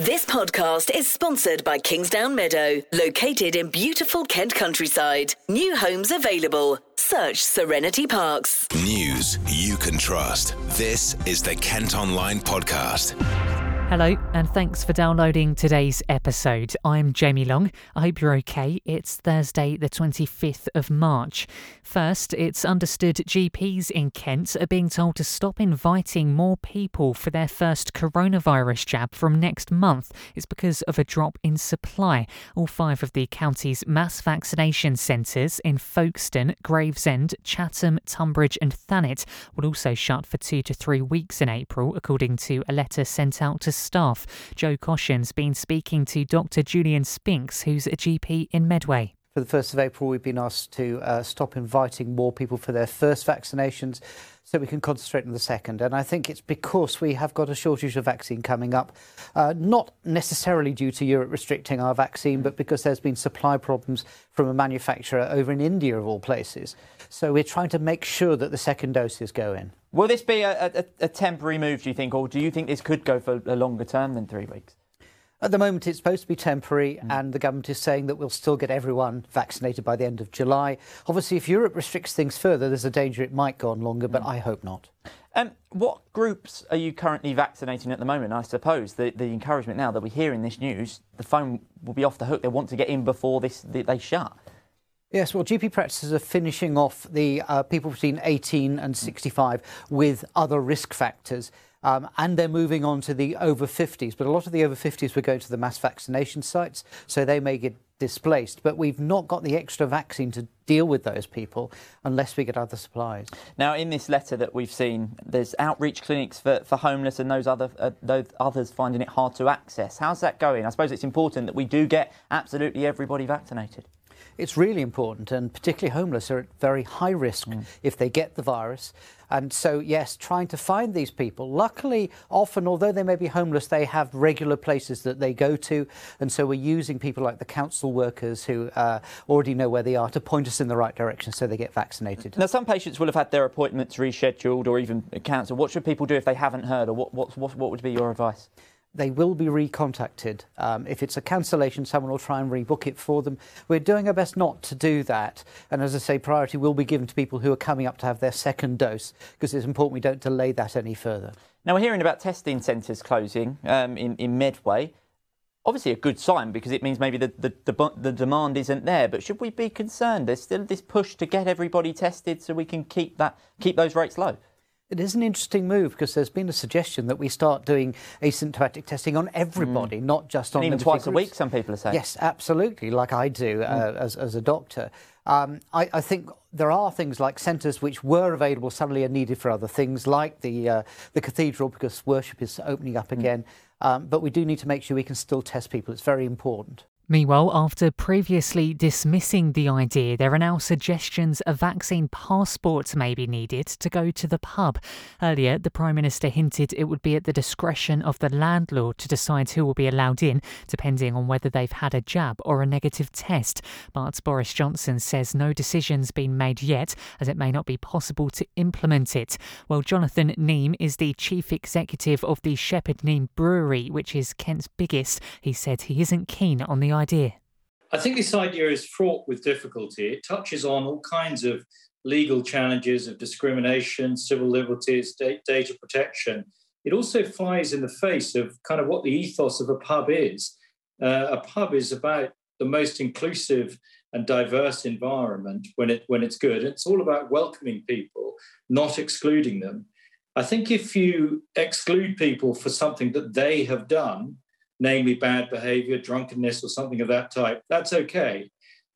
This podcast is sponsored by Kingsdown Meadow, located in beautiful Kent countryside. New homes available. Search Serenity Parks. News you can trust. This is the Kent Online Podcast. Hello, and thanks for downloading today's episode. I'm Jamie Long. I hope you're okay. It's Thursday, the 25th of March. First, it's understood GPs in Kent are being told to stop inviting more people for their first coronavirus jab from next month. It's because of a drop in supply. All five of the county's mass vaccination centres in Folkestone, Gravesend, Chatham, Tunbridge, and Thanet will also shut for two to three weeks in April, according to a letter sent out to staff. Joe Coshin's been speaking to Dr. Julian Spinks, who's a GP in Medway. For the 1st of April, we've been asked to uh, stop inviting more people for their first vaccinations so we can concentrate on the second. And I think it's because we have got a shortage of vaccine coming up, uh, not necessarily due to Europe restricting our vaccine, but because there's been supply problems from a manufacturer over in India, of all places. So we're trying to make sure that the second doses go in. Will this be a, a, a temporary move, do you think, or do you think this could go for a longer term than three weeks? At the moment, it's supposed to be temporary, mm. and the government is saying that we'll still get everyone vaccinated by the end of July. Obviously, if Europe restricts things further, there's a danger it might go on longer, mm. but I hope not. Um, what groups are you currently vaccinating at the moment? I suppose the, the encouragement now that we hear in this news, the phone will be off the hook. They want to get in before this they shut. Yes, well, GP practices are finishing off the uh, people between 18 and 65 with other risk factors. Um, and they're moving on to the over 50s. But a lot of the over 50s were going to the mass vaccination sites, so they may get displaced. But we've not got the extra vaccine to deal with those people unless we get other supplies. Now, in this letter that we've seen, there's outreach clinics for, for homeless and those other uh, those others finding it hard to access. How's that going? I suppose it's important that we do get absolutely everybody vaccinated it's really important, and particularly homeless are at very high risk mm. if they get the virus. And so, yes, trying to find these people. Luckily, often, although they may be homeless, they have regular places that they go to. And so we're using people like the council workers who uh, already know where they are to point us in the right direction so they get vaccinated. Now, some patients will have had their appointments rescheduled or even cancelled. What should people do if they haven't heard, or what, what, what, what would be your advice? They will be recontacted. Um, if it's a cancellation, someone will try and rebook it for them. We're doing our best not to do that. And as I say, priority will be given to people who are coming up to have their second dose because it's important we don't delay that any further. Now, we're hearing about testing centres closing um, in, in Medway. Obviously, a good sign because it means maybe the, the, the, the demand isn't there. But should we be concerned? There's still this push to get everybody tested so we can keep that keep those rates low. It is an interesting move because there's been a suggestion that we start doing asymptomatic testing on everybody, mm. not just on and even twice groups. a week. Some people are saying yes, absolutely, like I do uh, mm. as as a doctor. Um, I, I, think there are things like centres which were available suddenly are needed for other things, like the uh, the cathedral because worship is opening up mm. again. Mm. Um, but we do need to make sure we can still test people. It's very important. Meanwhile, after previously dismissing the idea, there are now suggestions a vaccine passport may be needed to go to the pub. Earlier, the Prime Minister hinted it would be at the discretion of the landlord to decide who will be allowed in, depending on whether they've had a jab or a negative test. But Boris Johnson says no decision's been made yet, as it may not be possible to implement it. Well, Jonathan Neame is the chief executive of the Shepherd Neame Brewery, which is Kent's biggest. He said he isn't keen on the idea? I think this idea is fraught with difficulty. It touches on all kinds of legal challenges of discrimination, civil liberties, data protection. It also flies in the face of kind of what the ethos of a pub is. Uh, a pub is about the most inclusive and diverse environment when it when it's good. It's all about welcoming people, not excluding them. I think if you exclude people for something that they have done, namely bad behavior, drunkenness, or something of that type, that's okay.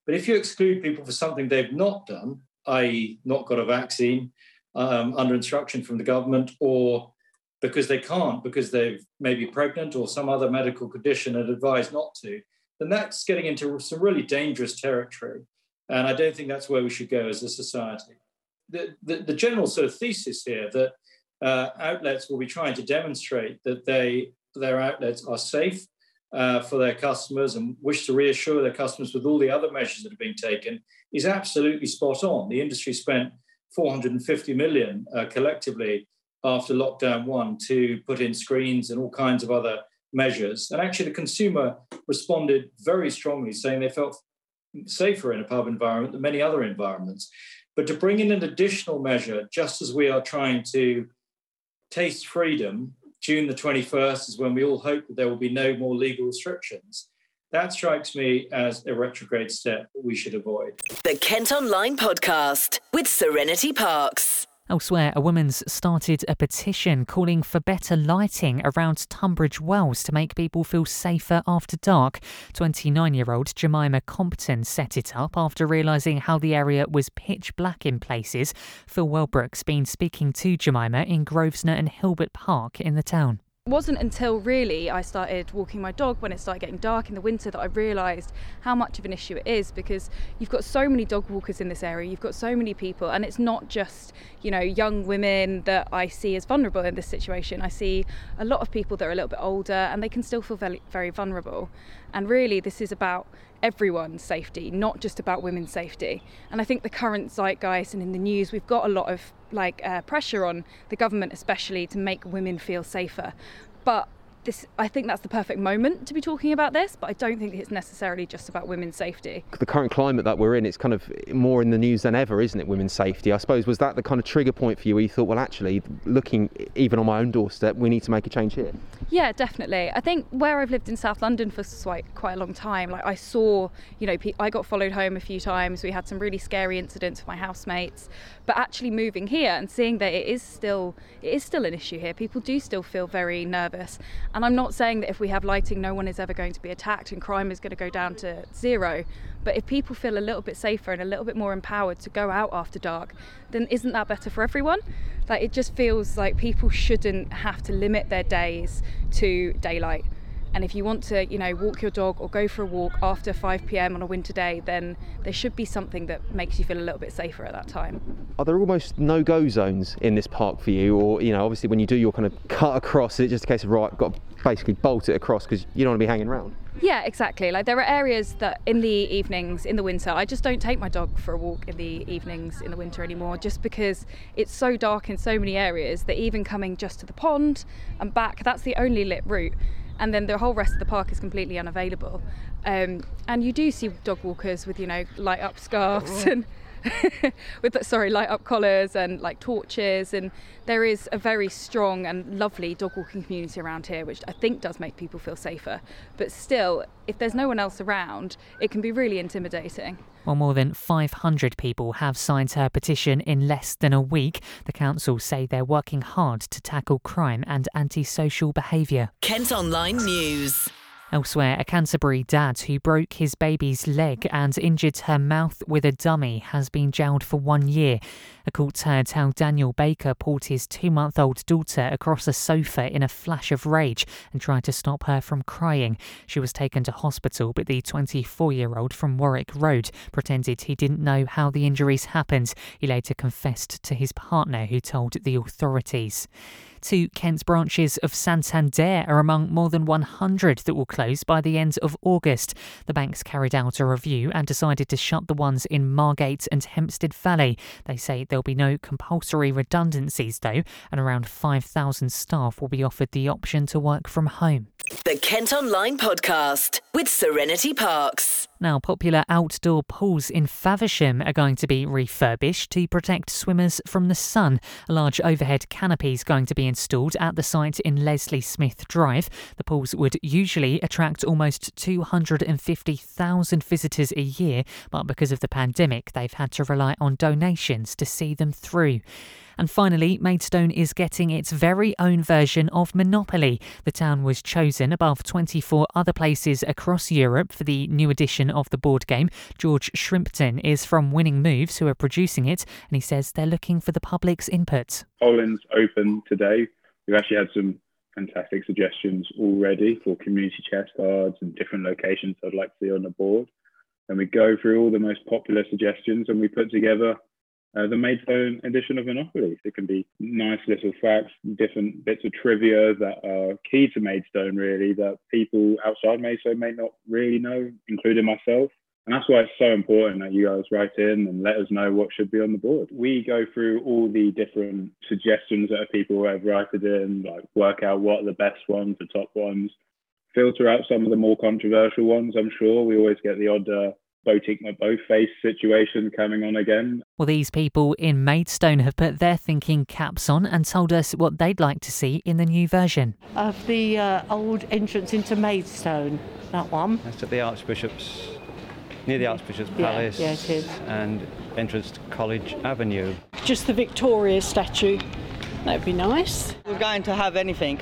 But if you exclude people for something they've not done, i.e., not got a vaccine um, under instruction from the government, or because they can't, because they've maybe pregnant or some other medical condition and advised not to, then that's getting into some really dangerous territory. And I don't think that's where we should go as a society. The, the, the general sort of thesis here that uh, outlets will be trying to demonstrate that they their outlets are safe uh, for their customers and wish to reassure their customers with all the other measures that have been taken is absolutely spot on. The industry spent 450 million uh, collectively after lockdown one to put in screens and all kinds of other measures. And actually, the consumer responded very strongly, saying they felt safer in a pub environment than many other environments. But to bring in an additional measure, just as we are trying to taste freedom, June the 21st is when we all hope that there will be no more legal restrictions. That strikes me as a retrograde step that we should avoid. The Kent Online Podcast with Serenity Parks. Elsewhere, a woman's started a petition calling for better lighting around Tunbridge Wells to make people feel safer after dark. 29 year old Jemima Compton set it up after realising how the area was pitch black in places. Phil Wellbrook's been speaking to Jemima in Grosvenor and Hilbert Park in the town. It wasn't until really I started walking my dog when it started getting dark in the winter that I realised how much of an issue it is because you've got so many dog walkers in this area, you've got so many people, and it's not just, you know, young women that I see as vulnerable in this situation. I see a lot of people that are a little bit older and they can still feel very, very vulnerable. And really, this is about everyone's safety, not just about women's safety. And I think the current zeitgeist and in the news, we've got a lot of like uh, pressure on the government, especially to make women feel safer. But this I think that's the perfect moment to be talking about this, but I don't think it's necessarily just about women's safety. The current climate that we're in, it's kind of more in the news than ever, isn't it? Women's safety. I suppose was that the kind of trigger point for you where you thought, well, actually, looking even on my own doorstep, we need to make a change here. Yeah, definitely. I think where I've lived in South London for quite quite a long time, like I saw, you know, I got followed home a few times. We had some really scary incidents with my housemates, but actually moving here and seeing that it is still it is still an issue here. People do still feel very nervous and I'm not saying that if we have lighting, no one is ever going to be attacked and crime is going to go down to zero. But if people feel a little bit safer and a little bit more empowered to go out after dark, then isn't that better for everyone? Like it just feels like people shouldn't have to limit their days to daylight. And if you want to, you know, walk your dog or go for a walk after 5 p.m. on a winter day, then there should be something that makes you feel a little bit safer at that time. Are there almost no-go zones in this park for you, or you know, obviously when you do your kind of cut across, it's just a case of right, got to basically bolt it across because you don't want to be hanging around. Yeah, exactly. Like there are areas that in the evenings, in the winter, I just don't take my dog for a walk in the evenings in the winter anymore, just because it's so dark in so many areas that even coming just to the pond and back, that's the only lit route and then the whole rest of the park is completely unavailable. Um, and you do see dog walkers with you know light up scarves and with sorry light up collars and like torches and there is a very strong and lovely dog walking community around here which I think does make people feel safer but still if there's no one else around it can be really intimidating while more than 500 people have signed her petition in less than a week, the council say they're working hard to tackle crime and antisocial behaviour. Kent Online News. Elsewhere, a Canterbury dad who broke his baby's leg and injured her mouth with a dummy has been jailed for one year. A court heard how Daniel Baker pulled his two month old daughter across a sofa in a flash of rage and tried to stop her from crying. She was taken to hospital, but the 24 year old from Warwick Road pretended he didn't know how the injuries happened. He later confessed to his partner, who told the authorities. Two Kent branches of Santander are among more than 100 that will close by the end of August. The banks carried out a review and decided to shut the ones in Margate and Hempstead Valley. They say there'll be no compulsory redundancies, though, and around 5,000 staff will be offered the option to work from home. The Kent Online Podcast with Serenity Parks. Now, popular outdoor pools in Faversham are going to be refurbished to protect swimmers from the sun. A large overhead canopy is going to be installed at the site in Leslie Smith Drive. The pools would usually attract almost 250,000 visitors a year, but because of the pandemic, they've had to rely on donations to see them through. And finally, Maidstone is getting its very own version of Monopoly. The town was chosen above 24 other places across Europe for the new edition of the board game. George Shrimpton is from Winning Moves, who are producing it, and he says they're looking for the public's input. Poland's open today. We've actually had some fantastic suggestions already for community chest cards and different locations I'd like to see on the board. And we go through all the most popular suggestions and we put together uh, the Maidstone edition of Monopoly. It can be nice little facts, different bits of trivia that are key to Maidstone, really, that people outside Maidstone may not really know, including myself. And that's why it's so important that you guys write in and let us know what should be on the board. We go through all the different suggestions that people have written in, like work out what are the best ones, the top ones, filter out some of the more controversial ones. I'm sure we always get the odd uh, Boaty McBoatface situation coming on again. Well, these people in Maidstone have put their thinking caps on and told us what they'd like to see in the new version. Of the uh, old entrance into Maidstone, that one. That's at the Archbishop's, near the Archbishop's Yeah, Palace yeah, it is. and entrance to College Avenue. Just the Victoria statue. That'd be nice. We're going to have anything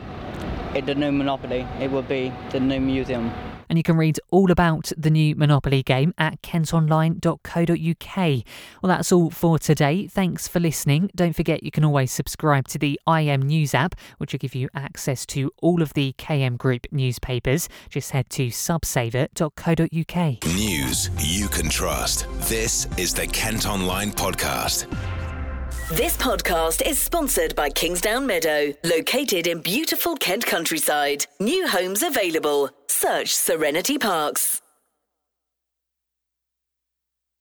at the new Monopoly. It will be the new museum. And you can read all about the new Monopoly game at kentonline.co.uk. Well, that's all for today. Thanks for listening. Don't forget you can always subscribe to the KM News app, which will give you access to all of the KM Group newspapers. Just head to subsaver.co.uk. News you can trust. This is the Kent Online Podcast. This podcast is sponsored by Kingsdown Meadow, located in beautiful Kent countryside. New homes available. Search Serenity Parks.